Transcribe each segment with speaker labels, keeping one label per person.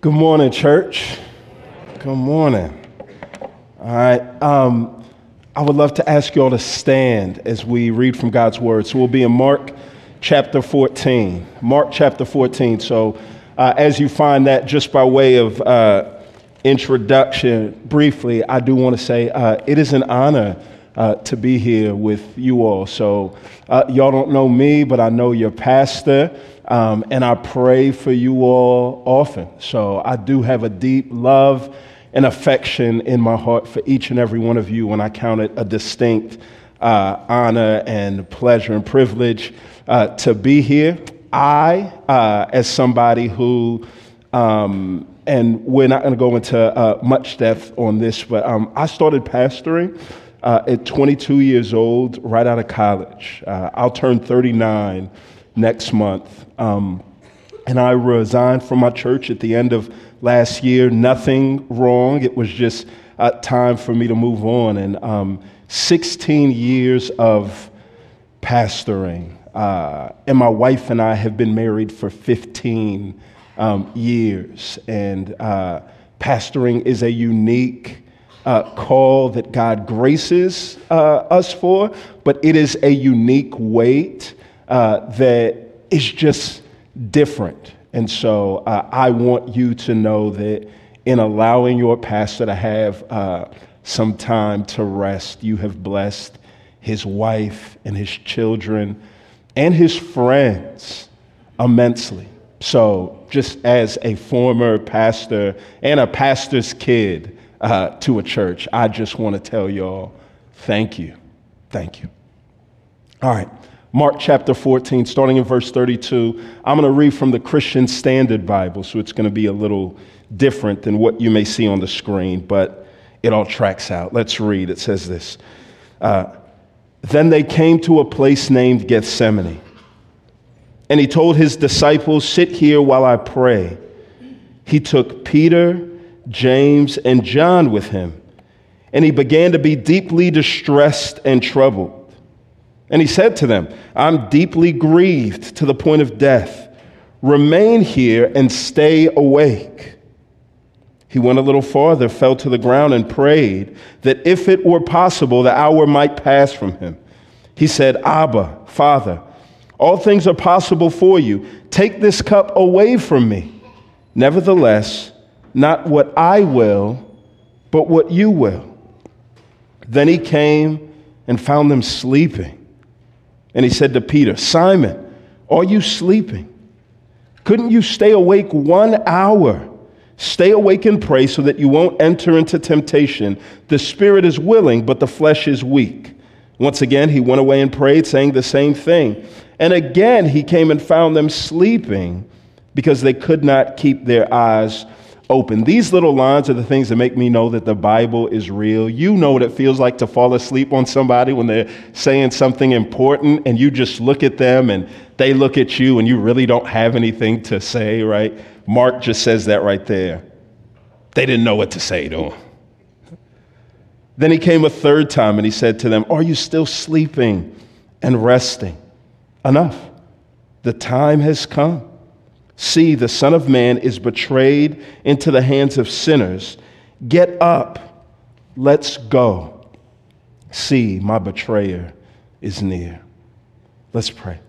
Speaker 1: Good morning, church. Good morning. All right. Um, I would love to ask you all to stand as we read from God's word. So we'll be in Mark chapter 14. Mark chapter 14. So uh, as you find that, just by way of uh, introduction, briefly, I do want to say uh, it is an honor uh, to be here with you all. So uh, y'all don't know me, but I know your pastor. Um, and I pray for you all often. So I do have a deep love and affection in my heart for each and every one of you, and I count it a distinct uh, honor and pleasure and privilege uh, to be here. I, uh, as somebody who, um, and we're not going to go into uh, much depth on this, but um, I started pastoring. Uh, at 22 years old, right out of college. Uh, I'll turn 39 next month. Um, and I resigned from my church at the end of last year. Nothing wrong. It was just uh, time for me to move on. And um, 16 years of pastoring. Uh, and my wife and I have been married for 15 um, years. And uh, pastoring is a unique uh, call that God graces uh, us for, but it is a unique weight uh, that is just different. And so uh, I want you to know that in allowing your pastor to have uh, some time to rest, you have blessed his wife and his children and his friends immensely. So, just as a former pastor and a pastor's kid uh, to a church, I just want to tell y'all thank you. Thank you. All right. Mark chapter 14, starting in verse 32. I'm going to read from the Christian Standard Bible, so it's going to be a little different than what you may see on the screen, but it all tracks out. Let's read. It says this uh, Then they came to a place named Gethsemane, and he told his disciples, Sit here while I pray. He took Peter, James, and John with him, and he began to be deeply distressed and troubled. And he said to them, I'm deeply grieved to the point of death. Remain here and stay awake. He went a little farther, fell to the ground, and prayed that if it were possible, the hour might pass from him. He said, Abba, Father, all things are possible for you. Take this cup away from me. Nevertheless, not what I will, but what you will. Then he came and found them sleeping. And he said to Peter, Simon, are you sleeping? Couldn't you stay awake one hour? Stay awake and pray so that you won't enter into temptation. The spirit is willing, but the flesh is weak. Once again, he went away and prayed, saying the same thing. And again, he came and found them sleeping because they could not keep their eyes open. These little lines are the things that make me know that the Bible is real. You know what it feels like to fall asleep on somebody when they're saying something important and you just look at them and they look at you and you really don't have anything to say, right? Mark just says that right there. They didn't know what to say to him. Then he came a third time and he said to them, Are you still sleeping and resting? Enough. The time has come. See, the Son of Man is betrayed into the hands of sinners. Get up, let's go. See, my betrayer is near. Let's pray.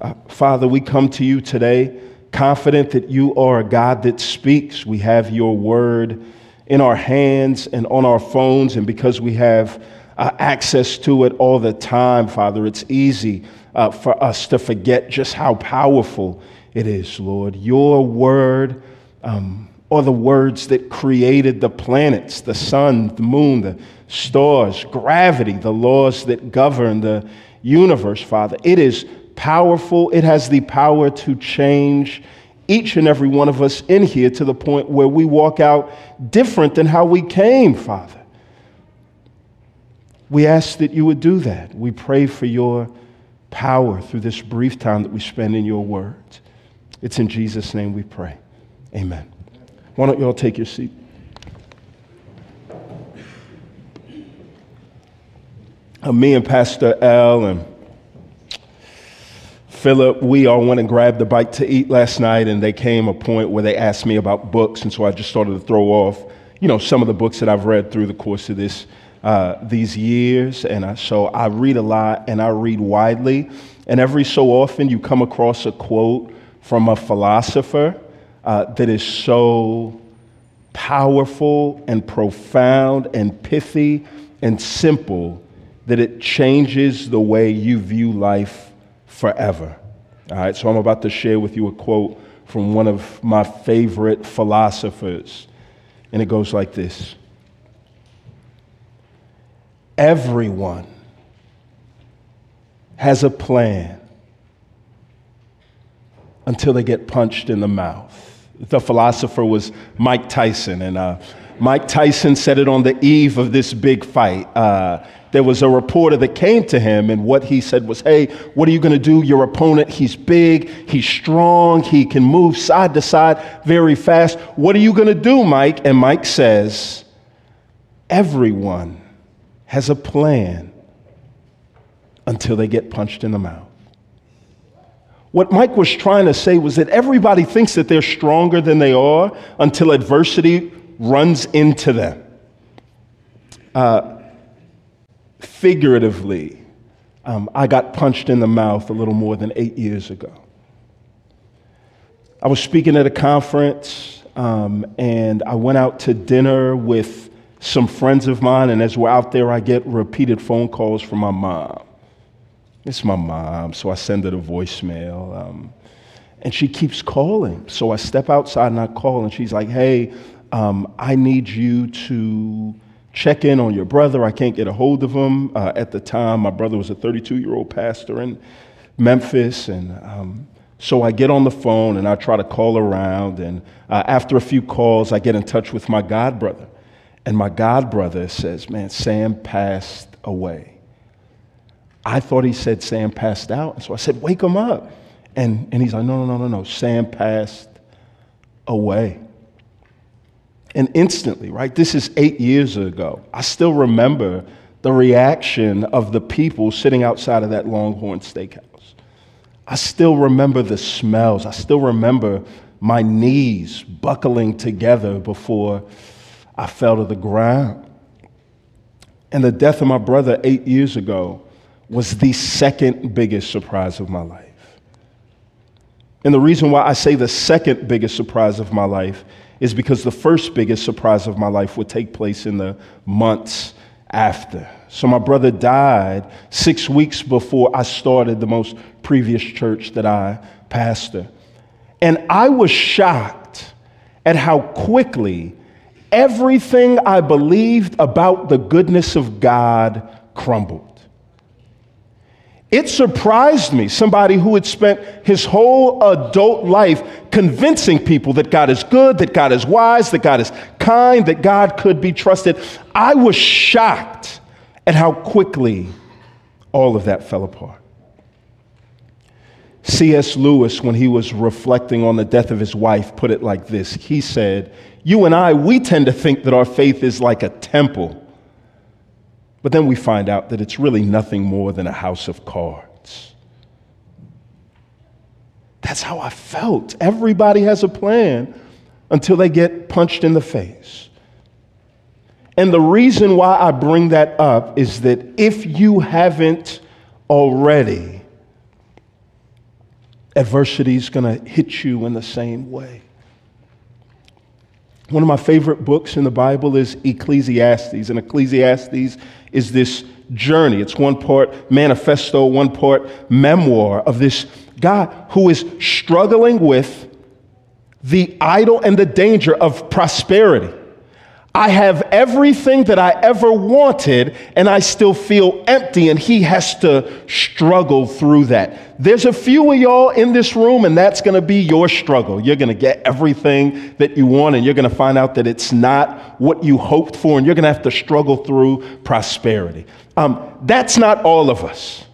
Speaker 1: Uh, Father, we come to you today confident that you are a God that speaks. We have your word in our hands and on our phones, and because we have uh, access to it all the time, Father, it's easy uh, for us to forget just how powerful it is, Lord. Your word um, are the words that created the planets, the sun, the moon, the stars, gravity, the laws that govern the universe, Father. It is powerful, it has the power to change each and every one of us in here to the point where we walk out different than how we came, Father. We ask that you would do that. We pray for your power through this brief time that we spend in your words. It's in Jesus' name we pray. Amen. Why don't you all take your seat? Uh, me and Pastor L and Philip, we all went and grabbed a bite to eat last night, and they came a point where they asked me about books, and so I just started to throw off, you know, some of the books that I've read through the course of this uh, these years, and I, so I read a lot and I read widely, and every so often you come across a quote from a philosopher uh, that is so powerful and profound and pithy and simple that it changes the way you view life forever. All right, so I'm about to share with you a quote from one of my favorite philosophers, and it goes like this Everyone has a plan until they get punched in the mouth. The philosopher was Mike Tyson, and uh, Mike Tyson said it on the eve of this big fight. Uh, there was a reporter that came to him, and what he said was, Hey, what are you going to do? Your opponent, he's big, he's strong, he can move side to side very fast. What are you going to do, Mike? And Mike says, Everyone has a plan until they get punched in the mouth. What Mike was trying to say was that everybody thinks that they're stronger than they are until adversity runs into them. Uh, figuratively, um, I got punched in the mouth a little more than eight years ago. I was speaking at a conference, um, and I went out to dinner with some friends of mine, and as we're out there, I get repeated phone calls from my mom. It's my mom, so I send her a voicemail. Um, and she keeps calling. So I step outside and I call, and she's like, hey, um, I need you to check in on your brother. I can't get a hold of him. Uh, at the time, my brother was a 32 year old pastor in Memphis. And um, so I get on the phone and I try to call around. And uh, after a few calls, I get in touch with my god brother. And my god brother says, Man, Sam passed away. I thought he said Sam passed out. And so I said, Wake him up. And, and he's like, No, no, no, no, no. Sam passed away. And instantly, right? This is eight years ago. I still remember the reaction of the people sitting outside of that Longhorn Steakhouse. I still remember the smells. I still remember my knees buckling together before I fell to the ground. And the death of my brother eight years ago was the second biggest surprise of my life. And the reason why I say the second biggest surprise of my life is because the first biggest surprise of my life would take place in the months after. So my brother died six weeks before I started the most previous church that I pastor. And I was shocked at how quickly everything I believed about the goodness of God crumbled. It surprised me, somebody who had spent his whole adult life convincing people that God is good, that God is wise, that God is kind, that God could be trusted. I was shocked at how quickly all of that fell apart. C.S. Lewis, when he was reflecting on the death of his wife, put it like this He said, You and I, we tend to think that our faith is like a temple but then we find out that it's really nothing more than a house of cards. That's how I felt. Everybody has a plan until they get punched in the face. And the reason why I bring that up is that if you haven't already, adversity is going to hit you in the same way. One of my favorite books in the Bible is Ecclesiastes, and Ecclesiastes is this journey. It's one part manifesto, one part memoir of this guy who is struggling with the idol and the danger of prosperity. I have everything that I ever wanted, and I still feel empty, and he has to struggle through that. There's a few of y'all in this room, and that's gonna be your struggle. You're gonna get everything that you want, and you're gonna find out that it's not what you hoped for, and you're gonna have to struggle through prosperity. Um, that's not all of us,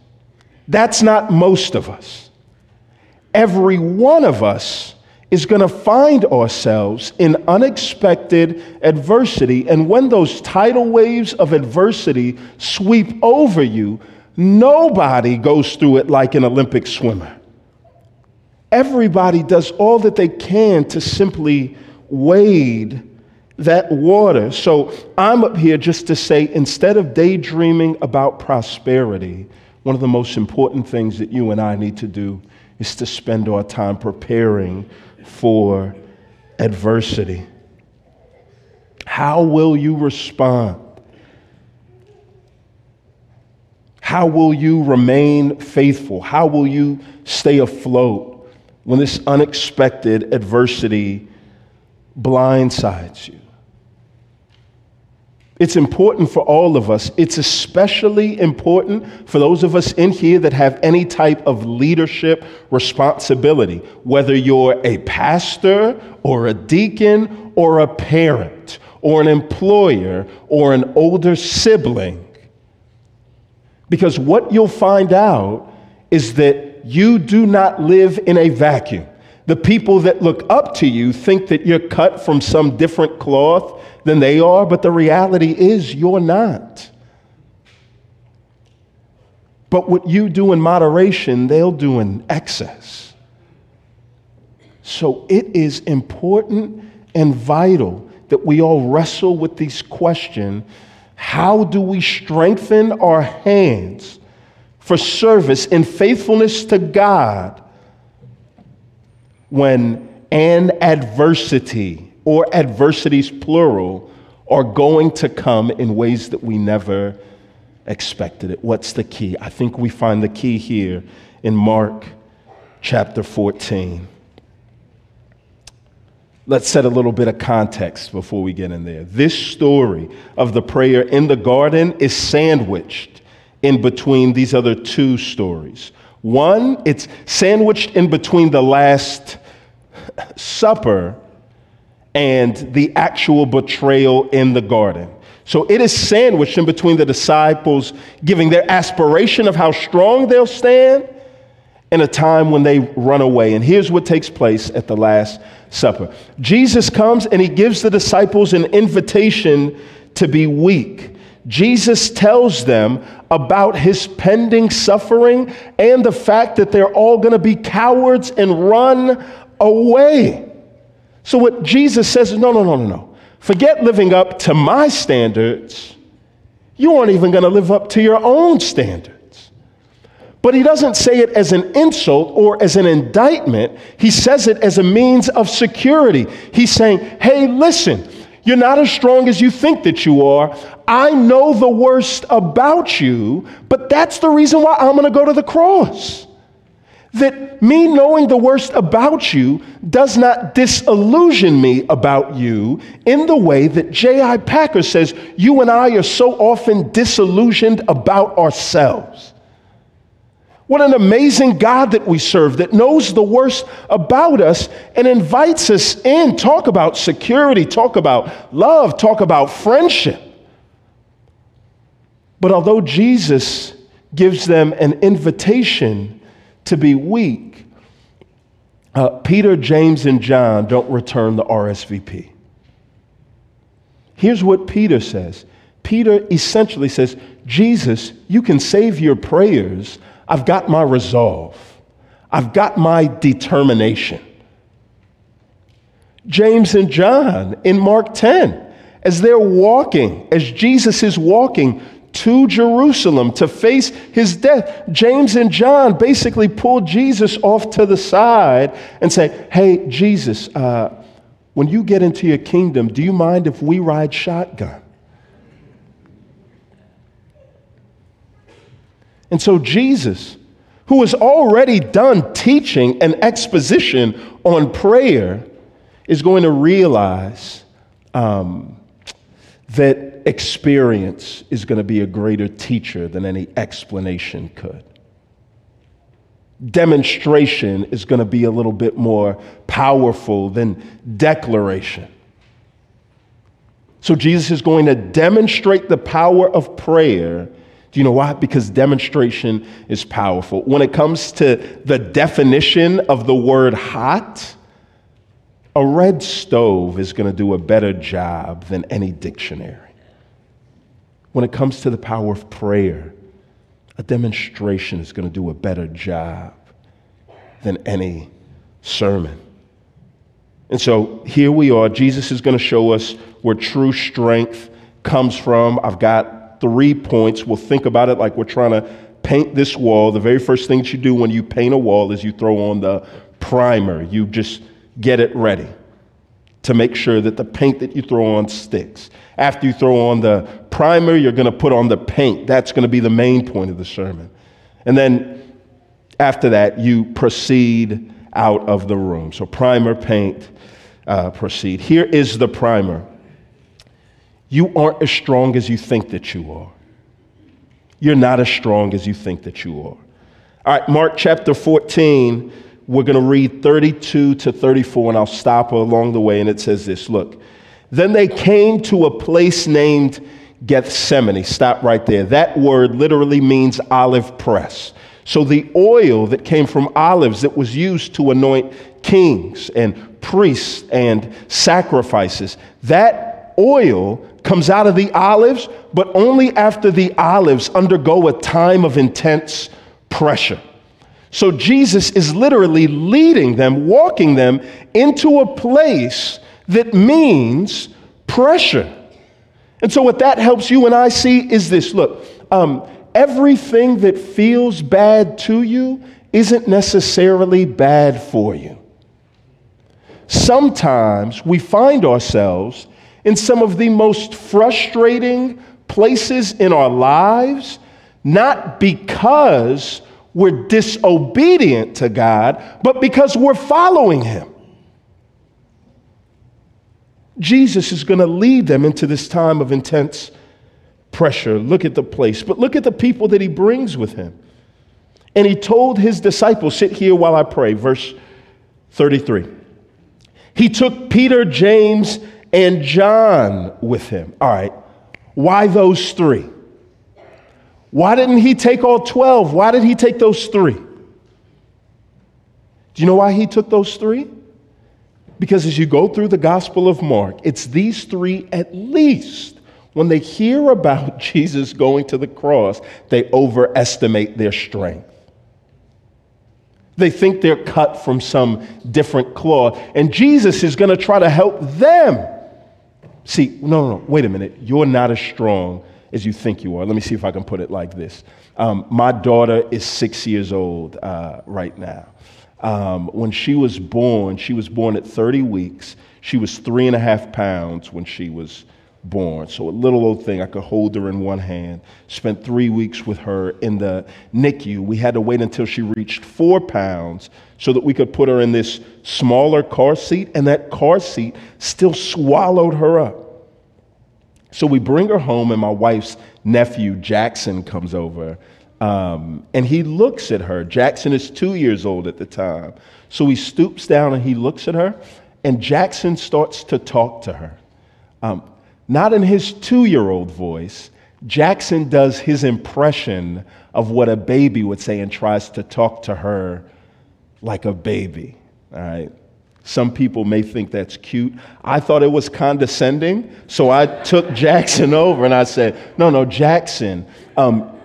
Speaker 1: that's not most of us. Every one of us is going to find ourselves in unexpected adversity. And when those tidal waves of adversity sweep over you, nobody goes through it like an Olympic swimmer. everybody does all that they can to simply wade that water. So I'm up here just to say instead of daydreaming about prosperity, one of the most important things that you and I need to do is to spend our time preparing for adversity. How will you respond? How will you remain faithful? How will you stay afloat when this unexpected adversity blindsides you? It's important for all of us. It's especially important for those of us in here that have any type of leadership responsibility, whether you're a pastor or a deacon or a parent or an employer or an older sibling. Because what you'll find out is that you do not live in a vacuum. The people that look up to you think that you're cut from some different cloth than they are, but the reality is you're not. But what you do in moderation, they'll do in excess. So it is important and vital that we all wrestle with these questions how do we strengthen our hands for service in faithfulness to God when an adversity or adversities, plural, are going to come in ways that we never expected it. What's the key? I think we find the key here in Mark chapter 14. Let's set a little bit of context before we get in there. This story of the prayer in the garden is sandwiched in between these other two stories. One, it's sandwiched in between the Last Supper and the actual betrayal in the garden. So it is sandwiched in between the disciples giving their aspiration of how strong they'll stand and a time when they run away. And here's what takes place at the Last Supper Jesus comes and he gives the disciples an invitation to be weak. Jesus tells them about his pending suffering and the fact that they're all going to be cowards and run away. So, what Jesus says is no, no, no, no, no. Forget living up to my standards. You aren't even going to live up to your own standards. But he doesn't say it as an insult or as an indictment. He says it as a means of security. He's saying, hey, listen, you're not as strong as you think that you are. I know the worst about you, but that's the reason why I'm going to go to the cross that me knowing the worst about you does not disillusion me about you in the way that J.I. Packer says you and I are so often disillusioned about ourselves. What an amazing God that we serve that knows the worst about us and invites us in. Talk about security, talk about love, talk about friendship. But although Jesus gives them an invitation, to be weak, uh, Peter, James, and John don't return the RSVP. Here's what Peter says Peter essentially says, Jesus, you can save your prayers. I've got my resolve, I've got my determination. James and John in Mark 10, as they're walking, as Jesus is walking to Jerusalem to face his death. James and John basically pull Jesus off to the side and say, Hey, Jesus, uh, when you get into your kingdom, do you mind if we ride shotgun? And so Jesus, who has already done teaching and exposition on prayer, is going to realize um, that experience is going to be a greater teacher than any explanation could. Demonstration is going to be a little bit more powerful than declaration. So, Jesus is going to demonstrate the power of prayer. Do you know why? Because demonstration is powerful. When it comes to the definition of the word hot, a red stove is going to do a better job than any dictionary. When it comes to the power of prayer, a demonstration is going to do a better job than any sermon. And so here we are. Jesus is going to show us where true strength comes from. I've got three points. We'll think about it like we're trying to paint this wall. The very first thing that you do when you paint a wall is you throw on the primer. You just get it ready to make sure that the paint that you throw on sticks. After you throw on the primer, you're going to put on the paint. That's going to be the main point of the sermon. And then after that, you proceed out of the room. So, primer, paint, uh, proceed. Here is the primer. You aren't as strong as you think that you are. You're not as strong as you think that you are. All right, Mark chapter 14, we're going to read 32 to 34, and I'll stop along the way, and it says this Look, then they came to a place named Gethsemane. Stop right there. That word literally means olive press. So the oil that came from olives that was used to anoint kings and priests and sacrifices, that oil comes out of the olives, but only after the olives undergo a time of intense pressure. So Jesus is literally leading them, walking them into a place that means pressure. And so, what that helps you and I see is this look, um, everything that feels bad to you isn't necessarily bad for you. Sometimes we find ourselves in some of the most frustrating places in our lives, not because we're disobedient to God, but because we're following Him. Jesus is going to lead them into this time of intense pressure. Look at the place, but look at the people that he brings with him. And he told his disciples, Sit here while I pray. Verse 33. He took Peter, James, and John with him. All right, why those three? Why didn't he take all 12? Why did he take those three? Do you know why he took those three? Because as you go through the Gospel of Mark, it's these three at least. When they hear about Jesus going to the cross, they overestimate their strength. They think they're cut from some different cloth. And Jesus is going to try to help them. See, no, no, no, wait a minute. You're not as strong as you think you are. Let me see if I can put it like this. Um, my daughter is six years old uh, right now. Um, when she was born, she was born at 30 weeks. She was three and a half pounds when she was born. So a little old thing, I could hold her in one hand. Spent three weeks with her in the NICU. We had to wait until she reached four pounds so that we could put her in this smaller car seat, and that car seat still swallowed her up. So we bring her home, and my wife's nephew, Jackson, comes over um, and he looks at her. Jackson is two years old at the time. So he stoops down and he looks at her, and Jackson starts to talk to her. Um, not in his two year old voice, Jackson does his impression of what a baby would say and tries to talk to her like a baby. All right. Some people may think that's cute. I thought it was condescending, so I took Jackson over and I said, No, no, Jackson, um,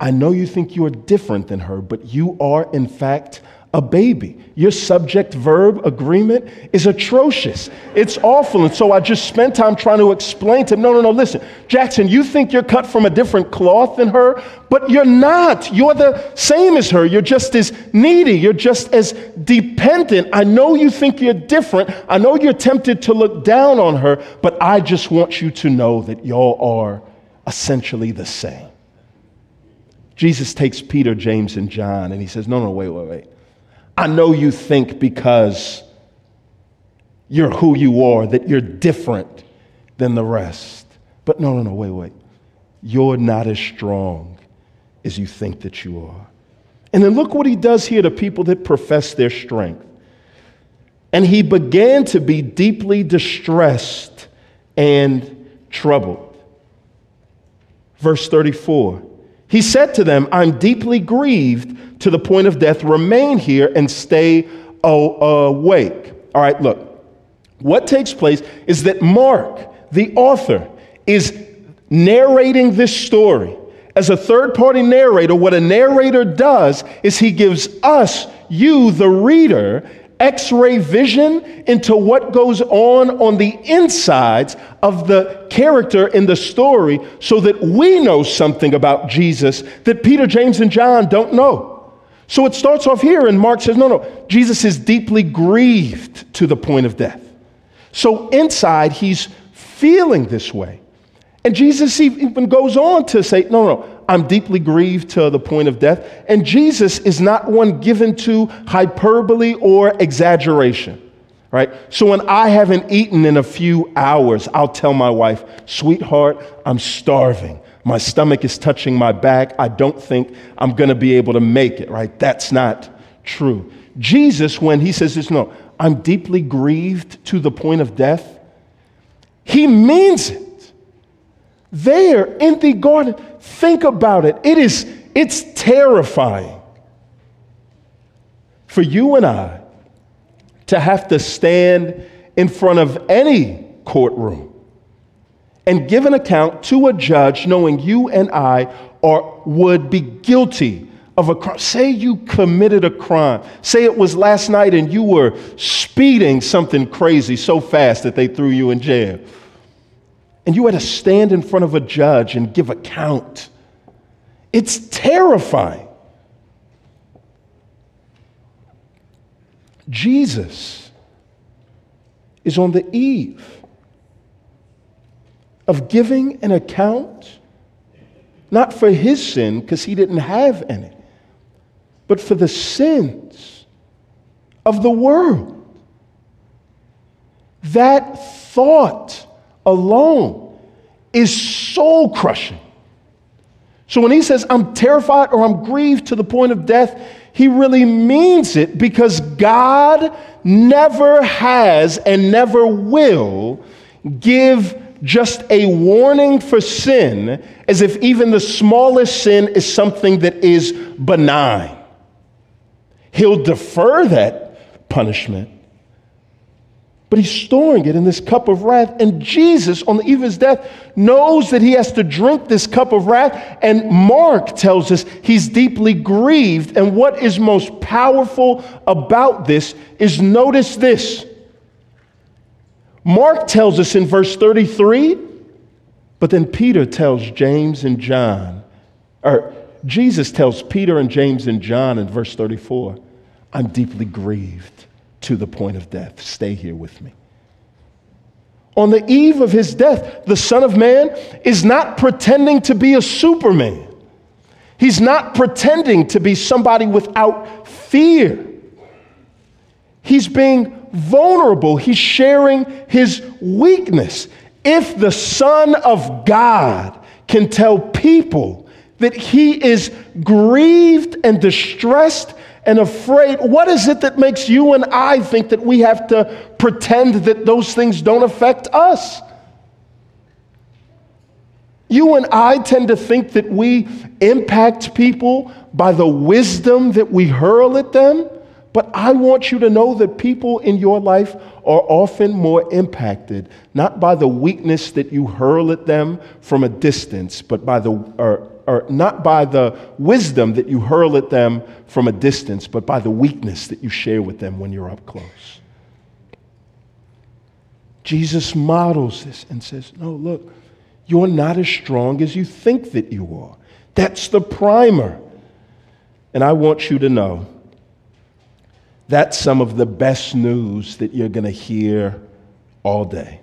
Speaker 1: I know you think you are different than her, but you are, in fact, a baby. Your subject verb agreement is atrocious. It's awful. And so I just spent time trying to explain to him no, no, no, listen, Jackson, you think you're cut from a different cloth than her, but you're not. You're the same as her. You're just as needy. You're just as dependent. I know you think you're different. I know you're tempted to look down on her, but I just want you to know that y'all are essentially the same. Jesus takes Peter, James, and John and he says, No, no, wait, wait, wait. I know you think because you're who you are that you're different than the rest. But no, no, no, wait, wait. You're not as strong as you think that you are. And then look what he does here to people that profess their strength. And he began to be deeply distressed and troubled. Verse 34 he said to them, I'm deeply grieved to the point of death. Remain here and stay awake. All right, look. What takes place is that Mark, the author, is narrating this story. As a third party narrator, what a narrator does is he gives us, you, the reader, x ray vision into what goes on on the insides of the character in the story so that we know something about Jesus that Peter, James, and John don't know. So it starts off here, and Mark says, No, no, Jesus is deeply grieved to the point of death. So inside, he's feeling this way. And Jesus even goes on to say, No, no, I'm deeply grieved to the point of death. And Jesus is not one given to hyperbole or exaggeration. Right? So when I haven't eaten in a few hours, I'll tell my wife, sweetheart, I'm starving. My stomach is touching my back. I don't think I'm going to be able to make it, right? That's not true. Jesus, when he says this, no, I'm deeply grieved to the point of death, he means it. There in the garden, Think about it. It is it's terrifying for you and I to have to stand in front of any courtroom and give an account to a judge knowing you and I are, would be guilty of a crime. Say you committed a crime. Say it was last night and you were speeding something crazy so fast that they threw you in jail and you had to stand in front of a judge and give account. It's terrifying. Jesus is on the eve of giving an account, not for his sin, because he didn't have any, but for the sins of the world. That thought alone is soul crushing. So when he says, I'm terrified or I'm grieved to the point of death, he really means it because God never has and never will give just a warning for sin as if even the smallest sin is something that is benign. He'll defer that punishment but he's storing it in this cup of wrath. And Jesus, on the eve of his death, knows that he has to drink this cup of wrath. And Mark tells us he's deeply grieved. And what is most powerful about this is notice this. Mark tells us in verse 33, but then Peter tells James and John, or Jesus tells Peter and James and John in verse 34, I'm deeply grieved to the point of death. Stay here with me. On the eve of his death, the Son of Man is not pretending to be a Superman. He's not pretending to be somebody without fear. He's being vulnerable. He's sharing his weakness. If the Son of God can tell people that he is grieved and distressed and afraid. What is it that makes you and I think that we have to pretend that those things don't affect us? You and I tend to think that we impact people by the wisdom that we hurl at them. But I want you to know that people in your life are often more impacted, not by the weakness that you hurl at them from a distance, but by the, or, not by the wisdom that you hurl at them from a distance, but by the weakness that you share with them when you're up close. Jesus models this and says, No, look, you're not as strong as you think that you are. That's the primer. And I want you to know that's some of the best news that you're going to hear all day.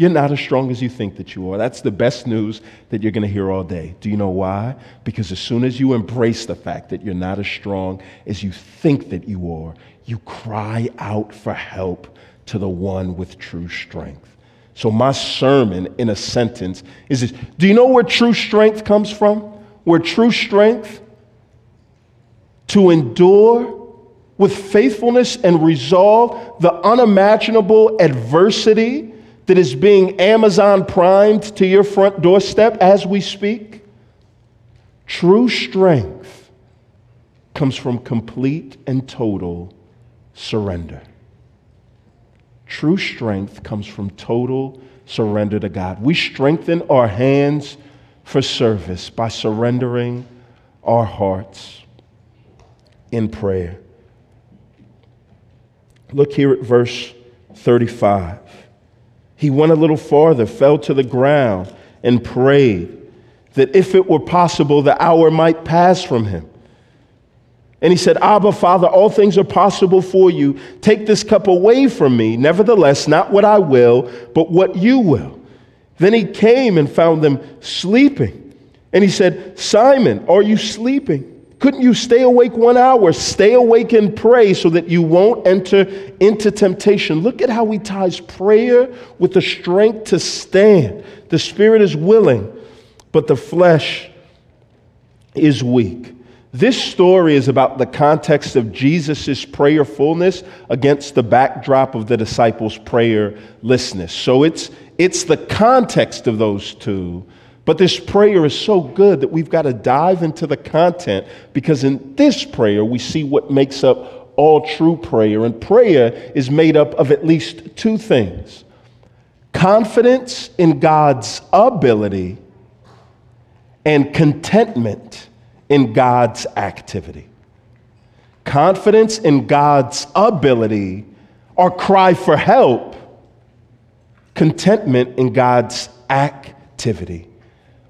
Speaker 1: You're not as strong as you think that you are. That's the best news that you're going to hear all day. Do you know why? Because as soon as you embrace the fact that you're not as strong as you think that you are, you cry out for help to the one with true strength. So, my sermon in a sentence is this Do you know where true strength comes from? Where true strength to endure with faithfulness and resolve the unimaginable adversity that is being Amazon primed to your front doorstep as we speak? True strength comes from complete and total surrender. True strength comes from total surrender to God. We strengthen our hands for service by surrendering our hearts in prayer. Look here at verse 35. He went a little farther, fell to the ground, and prayed that if it were possible, the hour might pass from him. And he said, Abba, Father, all things are possible for you. Take this cup away from me. Nevertheless, not what I will, but what you will. Then he came and found them sleeping. And he said, Simon, are you sleeping? Couldn't you stay awake one hour? Stay awake and pray so that you won't enter into temptation. Look at how he ties prayer with the strength to stand. The spirit is willing, but the flesh is weak. This story is about the context of Jesus' prayerfulness against the backdrop of the disciples' prayerlessness. So it's, it's the context of those two. But this prayer is so good that we've got to dive into the content because in this prayer we see what makes up all true prayer. And prayer is made up of at least two things confidence in God's ability and contentment in God's activity. Confidence in God's ability or cry for help, contentment in God's activity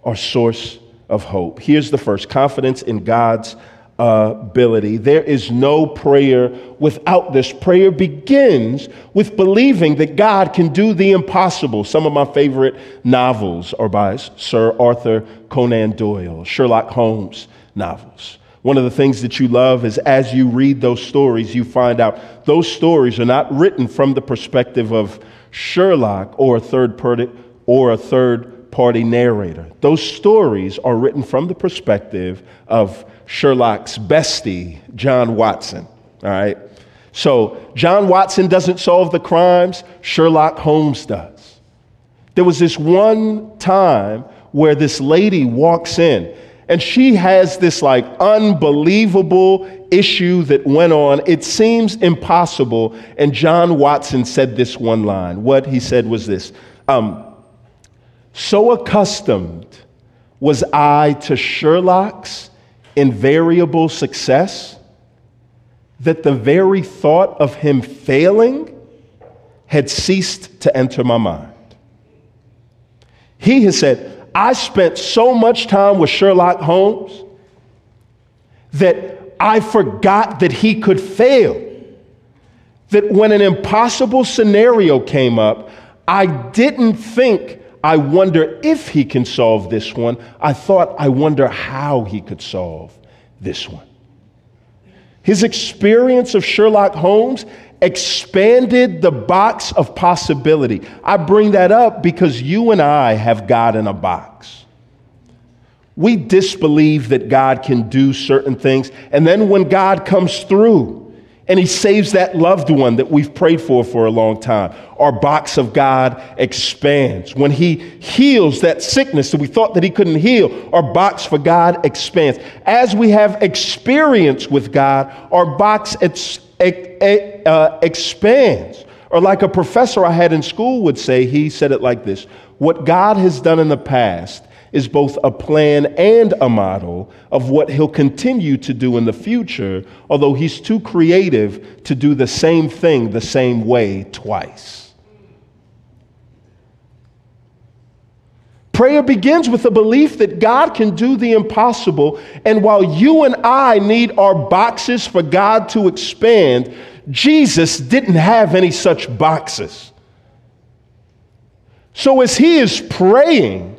Speaker 1: or source of hope. Here's the first confidence in God's ability. There is no prayer without this. Prayer begins with believing that God can do the impossible. Some of my favorite novels are by Sir Arthur Conan Doyle, Sherlock Holmes novels. One of the things that you love is as you read those stories, you find out those stories are not written from the perspective of Sherlock or a third party or a third party narrator. Those stories are written from the perspective of Sherlock's bestie, John Watson. All right? So, John Watson doesn't solve the crimes, Sherlock Holmes does. There was this one time where this lady walks in and she has this like unbelievable issue that went on. It seems impossible. And John Watson said this one line. What he said was this um, So accustomed was I to Sherlock's invariable success that the very thought of him failing had ceased to enter my mind. He has said, I spent so much time with Sherlock Holmes that I forgot that he could fail. That when an impossible scenario came up, I didn't think, I wonder if he can solve this one. I thought, I wonder how he could solve this one. His experience of Sherlock Holmes expanded the box of possibility. I bring that up because you and I have God in a box. We disbelieve that God can do certain things, and then when God comes through, and he saves that loved one that we've prayed for for a long time. Our box of God expands. When he heals that sickness that we thought that he couldn't heal, our box for God expands. As we have experience with God, our box expands uh, expands. Or, like a professor I had in school would say, he said it like this What God has done in the past is both a plan and a model of what he'll continue to do in the future, although he's too creative to do the same thing the same way twice. Prayer begins with a belief that God can do the impossible. And while you and I need our boxes for God to expand, Jesus didn't have any such boxes. So as he is praying,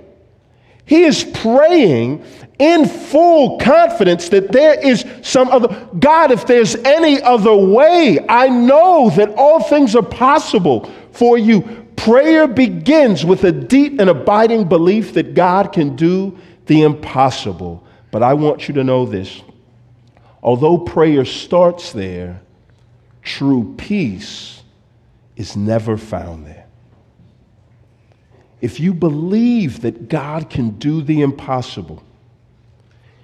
Speaker 1: he is praying in full confidence that there is some other God, if there's any other way, I know that all things are possible for you. Prayer begins with a deep and abiding belief that God can do the impossible. But I want you to know this although prayer starts there, true peace is never found there. If you believe that God can do the impossible,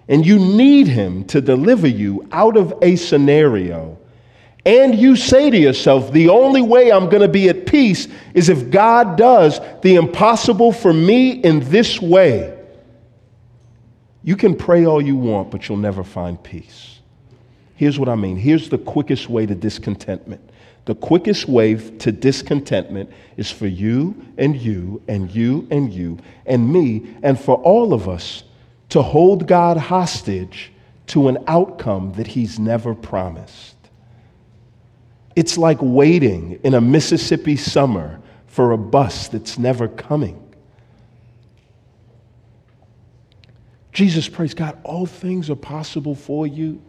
Speaker 1: and you need Him to deliver you out of a scenario, and you say to yourself, the only way I'm going to be at peace is if God does the impossible for me in this way. You can pray all you want, but you'll never find peace. Here's what I mean. Here's the quickest way to discontentment. The quickest way to discontentment is for you and you and you and you and me and for all of us to hold God hostage to an outcome that He's never promised. It's like waiting in a Mississippi summer for a bus that's never coming. Jesus prays, God, all things are possible for you.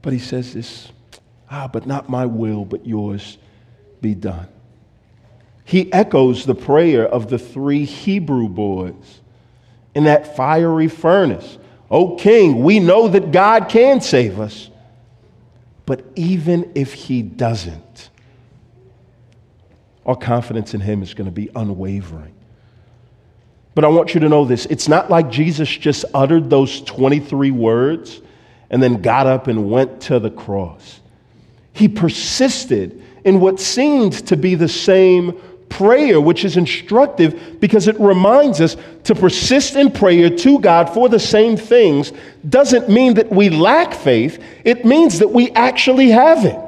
Speaker 1: But He says this Ah, but not my will, but yours be done. He echoes the prayer of the three Hebrew boys in that fiery furnace. O king, we know that God can save us, but even if he doesn't, our confidence in him is going to be unwavering. But I want you to know this it's not like Jesus just uttered those 23 words and then got up and went to the cross. He persisted in what seemed to be the same prayer, which is instructive because it reminds us to persist in prayer to God for the same things doesn't mean that we lack faith, it means that we actually have it.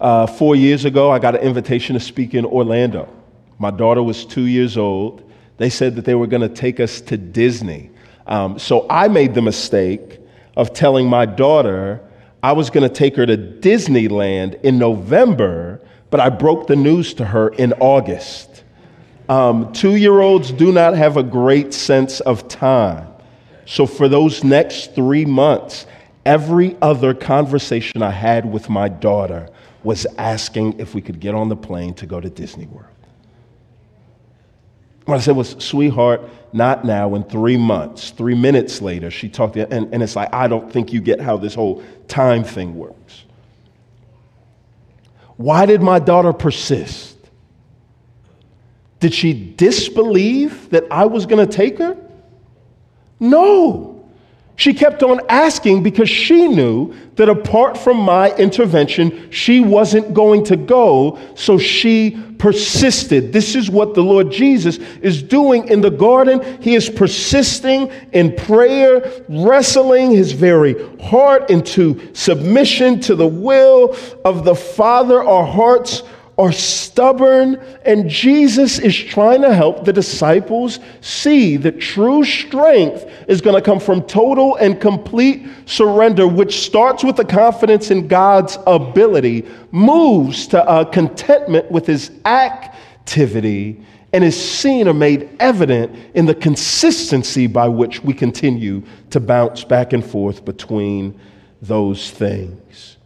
Speaker 1: Uh, four years ago, I got an invitation to speak in Orlando. My daughter was two years old. They said that they were going to take us to Disney. Um, so I made the mistake of telling my daughter I was going to take her to Disneyland in November, but I broke the news to her in August. Um, Two year olds do not have a great sense of time. So, for those next three months, every other conversation I had with my daughter was asking if we could get on the plane to go to Disney World. What I said was, sweetheart, not now, in three months. Three minutes later, she talked, to, and, and it's like, I don't think you get how this whole time thing works. Why did my daughter persist? Did she disbelieve that I was going to take her? No. She kept on asking because she knew that apart from my intervention, she wasn't going to go, so she persisted. This is what the Lord Jesus is doing in the garden. He is persisting in prayer, wrestling his very heart into submission to the will of the Father. Our hearts are stubborn, and Jesus is trying to help the disciples see that true strength is going to come from total and complete surrender, which starts with the confidence in God's ability, moves to a contentment with his activity, and is seen or made evident in the consistency by which we continue to bounce back and forth between those things.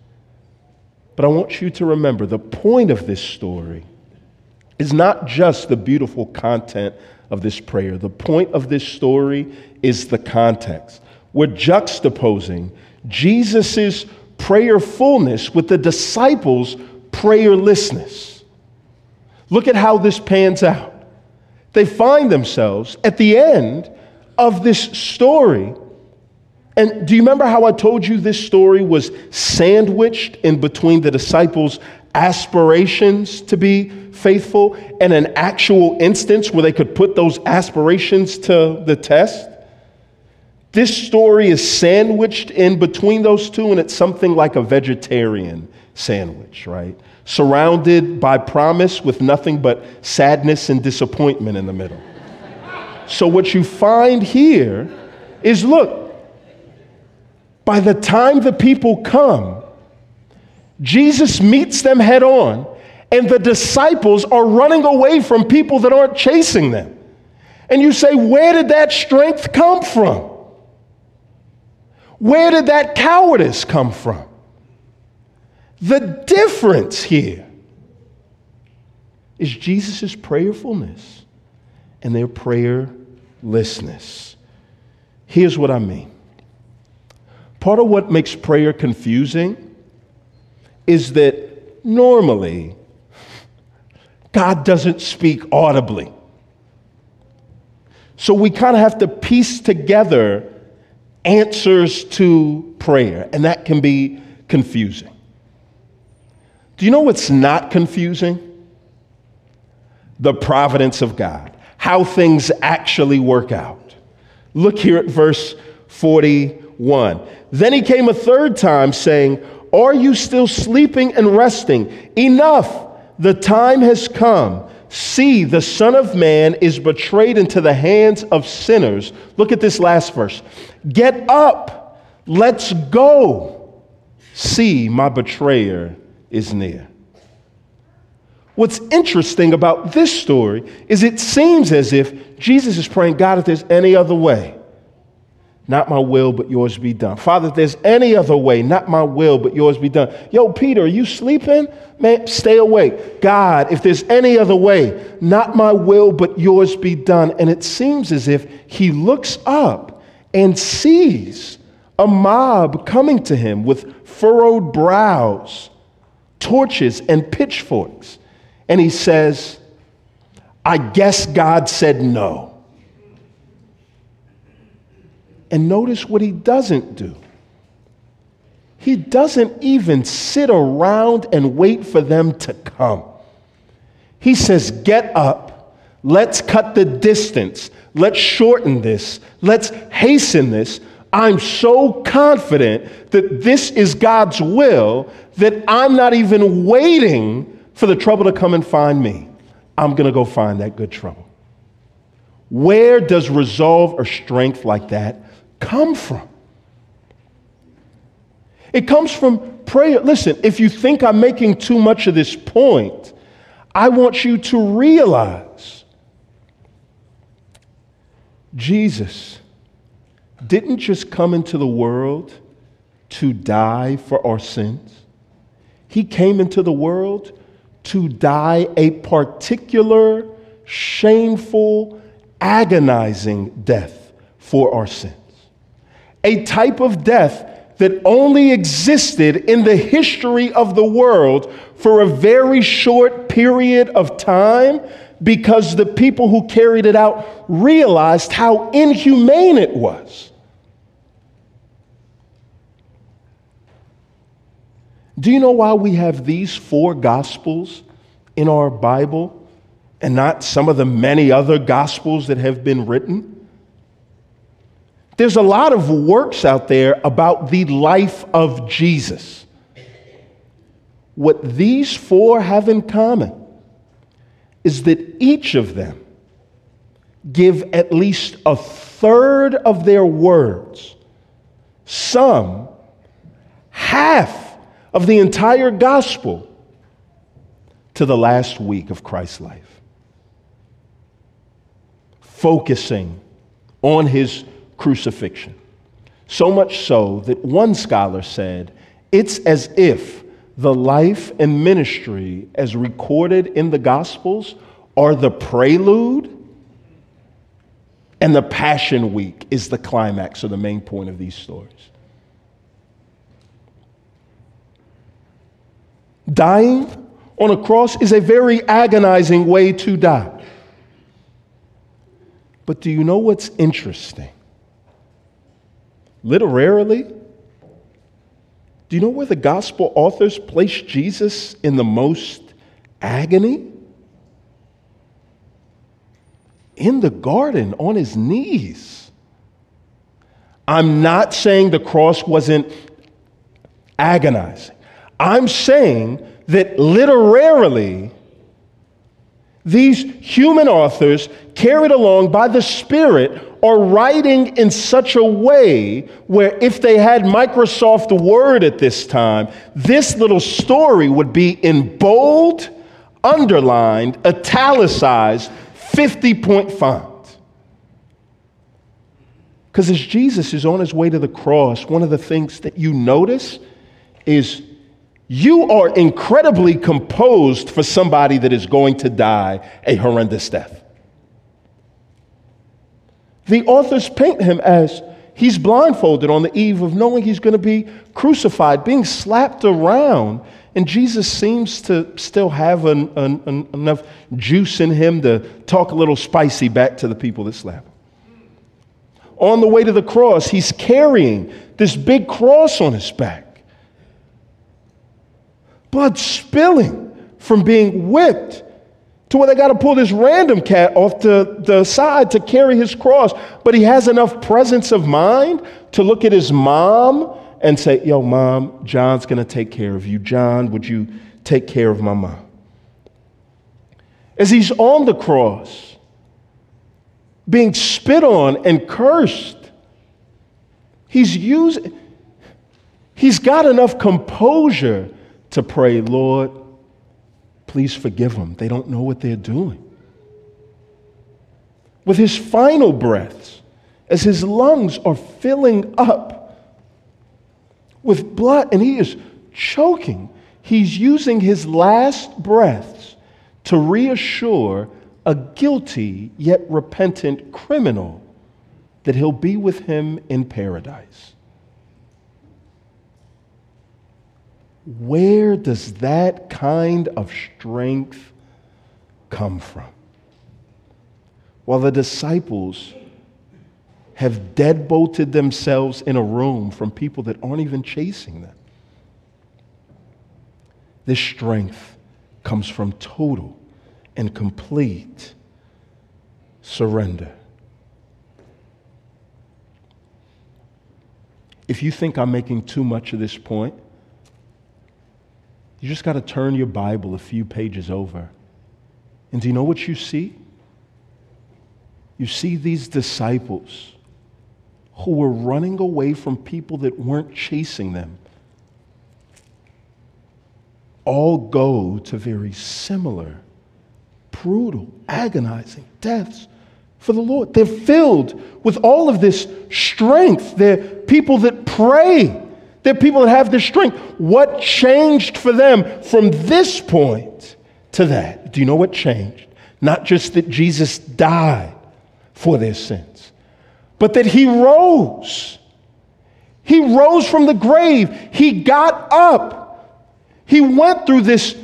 Speaker 1: But I want you to remember the point of this story is not just the beautiful content of this prayer. The point of this story is the context. We're juxtaposing Jesus' prayerfulness with the disciples' prayerlessness. Look at how this pans out. They find themselves at the end of this story and do you remember how I told you this story was sandwiched in between the disciples' aspirations to be faithful and an actual instance where they could put those aspirations to the test? This story is sandwiched in between those two, and it's something like a vegetarian sandwich, right? Surrounded by promise with nothing but sadness and disappointment in the middle. so, what you find here is look, by the time the people come, Jesus meets them head on, and the disciples are running away from people that aren't chasing them. And you say, Where did that strength come from? Where did that cowardice come from? The difference here is Jesus' prayerfulness and their prayerlessness. Here's what I mean Part of what makes prayer confusing is that normally God doesn't speak audibly. So we kind of have to piece together answers to prayer, and that can be confusing. Do you know what's not confusing? The providence of God, how things actually work out. Look here at verse 40 1. Then he came a third time, saying, Are you still sleeping and resting? Enough! The time has come. See, the Son of Man is betrayed into the hands of sinners. Look at this last verse. Get up, let's go. See, my betrayer is near. What's interesting about this story is it seems as if Jesus is praying, God, if there's any other way, not my will, but yours be done. Father, if there's any other way, not my will, but yours be done. Yo, Peter, are you sleeping? Man, stay awake. God, if there's any other way, not my will, but yours be done. And it seems as if he looks up and sees a mob coming to him with furrowed brows, torches, and pitchforks and he says, I guess God said no. And notice what he doesn't do. He doesn't even sit around and wait for them to come. He says, Get up, let's cut the distance, let's shorten this, let's hasten this. I'm so confident that this is God's will that I'm not even waiting for the trouble to come and find me, I'm going to go find that good trouble. Where does resolve or strength like that come from? It comes from prayer. Listen, if you think I'm making too much of this point, I want you to realize Jesus didn't just come into the world to die for our sins, He came into the world to die a particular, shameful, agonizing death for our sins. A type of death that only existed in the history of the world for a very short period of time because the people who carried it out realized how inhumane it was. Do you know why we have these four gospels in our Bible and not some of the many other gospels that have been written? There's a lot of works out there about the life of Jesus. What these four have in common is that each of them give at least a third of their words, some half of the entire gospel to the last week of Christ's life, focusing on his crucifixion. So much so that one scholar said it's as if the life and ministry as recorded in the Gospels are the prelude, and the Passion Week is the climax or the main point of these stories. Dying on a cross is a very agonizing way to die. But do you know what's interesting? Literarily, do you know where the gospel authors place Jesus in the most agony? In the garden on his knees. I'm not saying the cross wasn't agonizing. I'm saying that literarily, these human authors, carried along by the Spirit, are writing in such a way where if they had Microsoft Word at this time, this little story would be in bold, underlined, italicized, 50 point font. Because as Jesus is on his way to the cross, one of the things that you notice is you are incredibly composed for somebody that is going to die a horrendous death. The authors paint him as he's blindfolded on the eve of knowing he's going to be crucified, being slapped around. And Jesus seems to still have an, an, an, enough juice in him to talk a little spicy back to the people that slap him. On the way to the cross, he's carrying this big cross on his back blood spilling from being whipped to where they got to pull this random cat off the, the side to carry his cross. But he has enough presence of mind to look at his mom and say, Yo, mom, John's going to take care of you. John, would you take care of my mom? As he's on the cross, being spit on and cursed, he's using, he's got enough composure to pray, Lord, please forgive them. They don't know what they're doing. With his final breaths, as his lungs are filling up with blood and he is choking, he's using his last breaths to reassure a guilty yet repentant criminal that he'll be with him in paradise. Where does that kind of strength come from? While the disciples have deadbolted themselves in a room from people that aren't even chasing them. This strength comes from total and complete surrender. If you think I'm making too much of this point, you just got to turn your Bible a few pages over. And do you know what you see? You see these disciples who were running away from people that weren't chasing them all go to very similar, brutal, agonizing deaths for the Lord. They're filled with all of this strength. They're people that pray. They're people that have this strength. What changed for them from this point to that? Do you know what changed? Not just that Jesus died for their sins, but that he rose. He rose from the grave. He got up. He went through this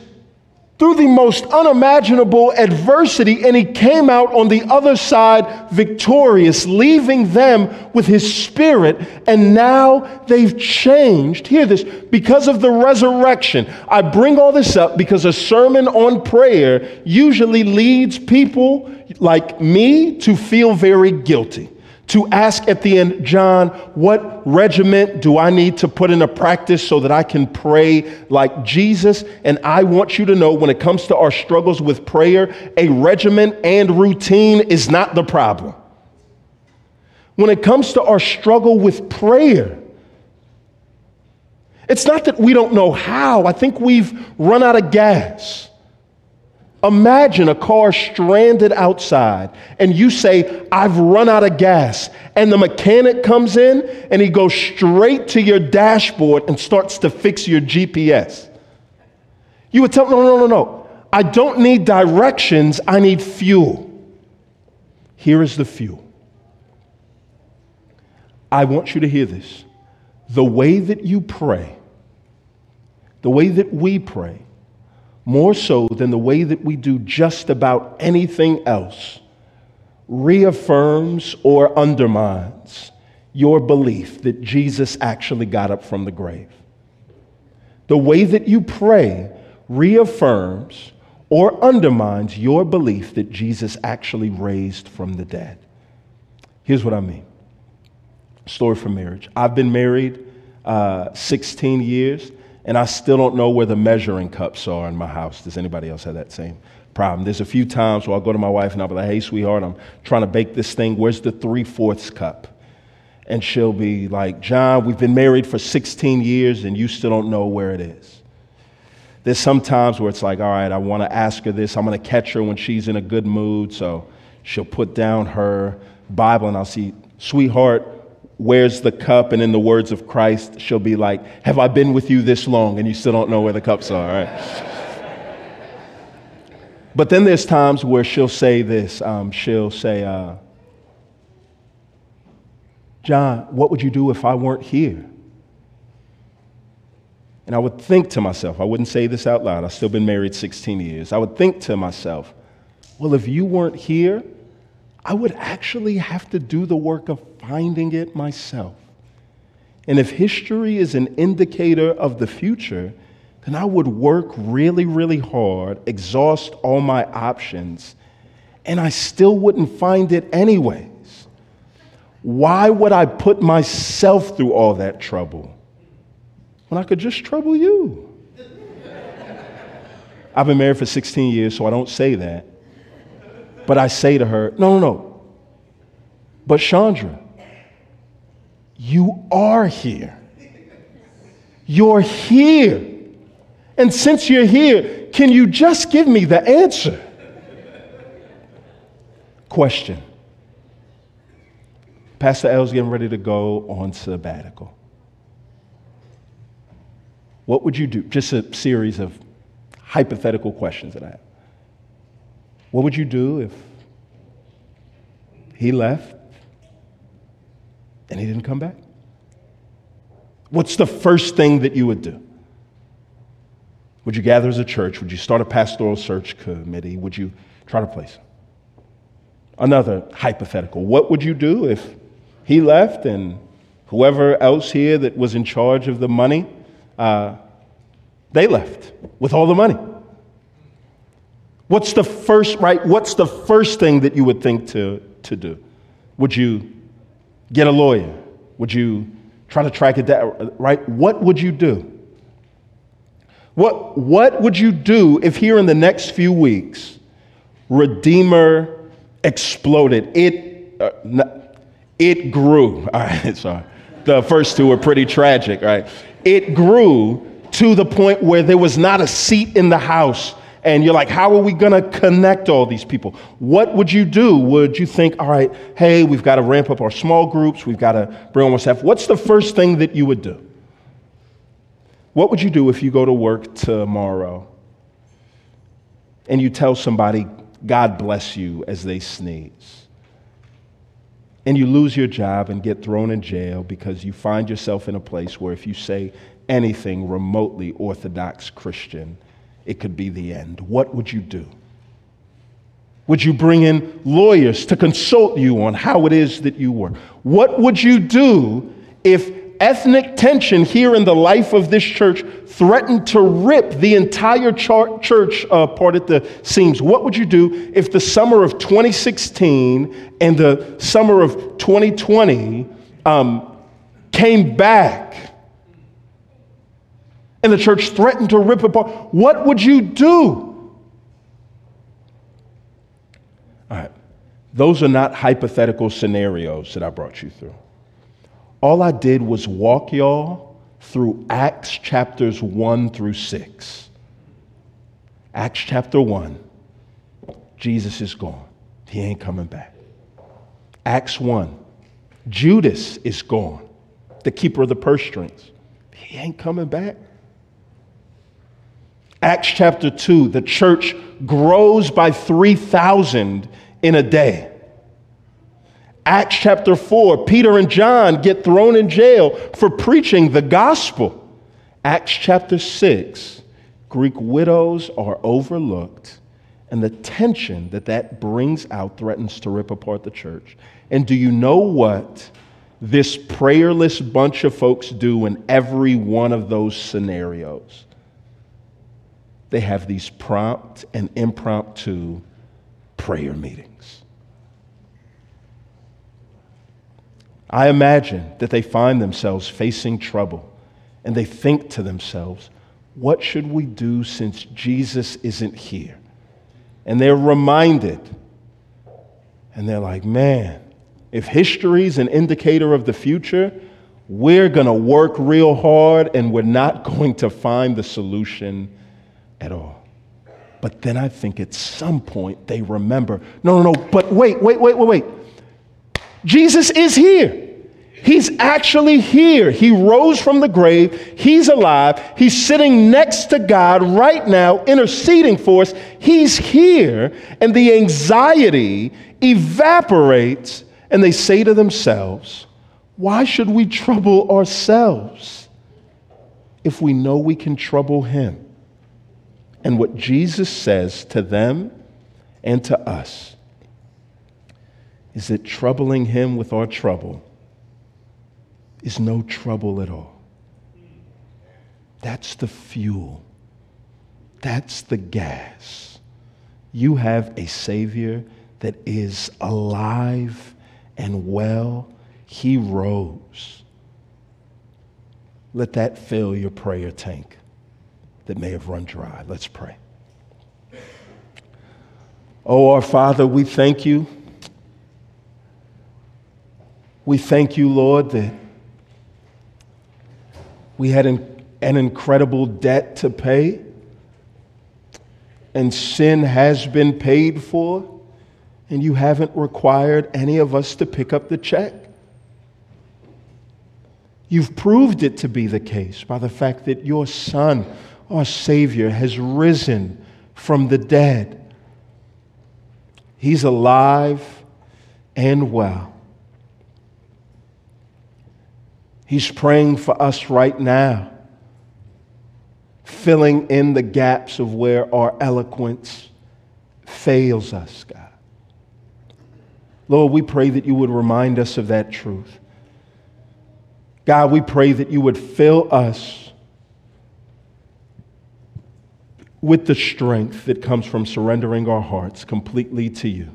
Speaker 1: through the most unimaginable adversity, and he came out on the other side victorious, leaving them with his spirit. And now they've changed. Hear this because of the resurrection. I bring all this up because a sermon on prayer usually leads people like me to feel very guilty to ask at the end, John, what regiment do I need to put into practice so that I can pray like Jesus? And I want you to know when it comes to our struggles with prayer, a regimen and routine is not the problem. When it comes to our struggle with prayer, it's not that we don't know how. I think we've run out of gas. Imagine a car stranded outside and you say, I've run out of gas. And the mechanic comes in and he goes straight to your dashboard and starts to fix your GPS. You would tell, no, no, no, no. I don't need directions, I need fuel. Here is the fuel. I want you to hear this. The way that you pray, the way that we pray, more so than the way that we do just about anything else, reaffirms or undermines your belief that Jesus actually got up from the grave. The way that you pray reaffirms or undermines your belief that Jesus actually raised from the dead. Here's what I mean story for marriage. I've been married uh, 16 years and I still don't know where the measuring cups are in my house. Does anybody else have that same problem? There's a few times where I'll go to my wife and I'll be like, hey, sweetheart, I'm trying to bake this thing. Where's the three fourths cup? And she'll be like, John, we've been married for 16 years and you still don't know where it is. There's some times where it's like, all right, I want to ask her this. I'm going to catch her when she's in a good mood. So she'll put down her Bible and I'll see, sweetheart, where's the cup? And in the words of Christ, she'll be like, Have I been with you this long? And you still don't know where the cups are, right? but then there's times where she'll say this um, she'll say, uh, John, what would you do if I weren't here? And I would think to myself, I wouldn't say this out loud, I've still been married 16 years. I would think to myself, well, if you weren't here, I would actually have to do the work of finding it myself. And if history is an indicator of the future, then I would work really, really hard, exhaust all my options, and I still wouldn't find it anyways. Why would I put myself through all that trouble when I could just trouble you? I've been married for 16 years, so I don't say that. But I say to her, no, no, no. But Chandra, you are here. You're here. And since you're here, can you just give me the answer? Question. Pastor L's getting ready to go on sabbatical. What would you do? Just a series of hypothetical questions that I have. What would you do if he left and he didn't come back? What's the first thing that you would do? Would you gather as a church? Would you start a pastoral search committee? Would you try to place him? Another hypothetical. What would you do if he left and whoever else here that was in charge of the money, uh, they left with all the money? What's the first, right? What's the first thing that you would think to, to do? Would you get a lawyer? Would you try to track it down, right? What would you do? What, what would you do if here in the next few weeks, Redeemer exploded? It, uh, it grew. All right, sorry. The first two were pretty tragic, right? It grew to the point where there was not a seat in the house and you're like, how are we going to connect all these people? What would you do? Would you think, all right, hey, we've got to ramp up our small groups, we've got to bring on more staff? What's the first thing that you would do? What would you do if you go to work tomorrow and you tell somebody, God bless you, as they sneeze? And you lose your job and get thrown in jail because you find yourself in a place where if you say anything remotely Orthodox Christian, it could be the end. What would you do? Would you bring in lawyers to consult you on how it is that you work? What would you do if ethnic tension here in the life of this church threatened to rip the entire church apart at the seams? What would you do if the summer of 2016 and the summer of 2020 um, came back and the church threatened to rip apart, what would you do? All right. Those are not hypothetical scenarios that I brought you through. All I did was walk y'all through Acts chapters 1 through 6. Acts chapter 1, Jesus is gone. He ain't coming back. Acts 1, Judas is gone, the keeper of the purse strings. He ain't coming back. Acts chapter 2, the church grows by 3,000 in a day. Acts chapter 4, Peter and John get thrown in jail for preaching the gospel. Acts chapter 6, Greek widows are overlooked, and the tension that that brings out threatens to rip apart the church. And do you know what this prayerless bunch of folks do in every one of those scenarios? They have these prompt and impromptu prayer meetings. I imagine that they find themselves facing trouble and they think to themselves, what should we do since Jesus isn't here? And they're reminded, and they're like, man, if history is an indicator of the future, we're going to work real hard and we're not going to find the solution at all. But then I think at some point they remember no, no, no, but wait, wait, wait, wait, wait. Jesus is here. He's actually here. He rose from the grave. He's alive. He's sitting next to God right now, interceding for us. He's here. And the anxiety evaporates, and they say to themselves, Why should we trouble ourselves if we know we can trouble Him? And what Jesus says to them and to us is that troubling him with our trouble is no trouble at all. That's the fuel That's the gas. You have a Savior that is alive and well. He rose. Let that fill your prayer tank that may have run dry. Let's pray. Oh, our Father, we thank you. We thank you, Lord, that we had an, an incredible debt to pay, and sin has been paid for, and you haven't required any of us to pick up the check. You've proved it to be the case by the fact that your Son, our Savior, has risen from the dead. He's alive and well. He's praying for us right now, filling in the gaps of where our eloquence fails us, God. Lord, we pray that you would remind us of that truth. God, we pray that you would fill us with the strength that comes from surrendering our hearts completely to you.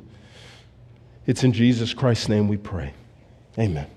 Speaker 1: It's in Jesus Christ's name we pray. Amen.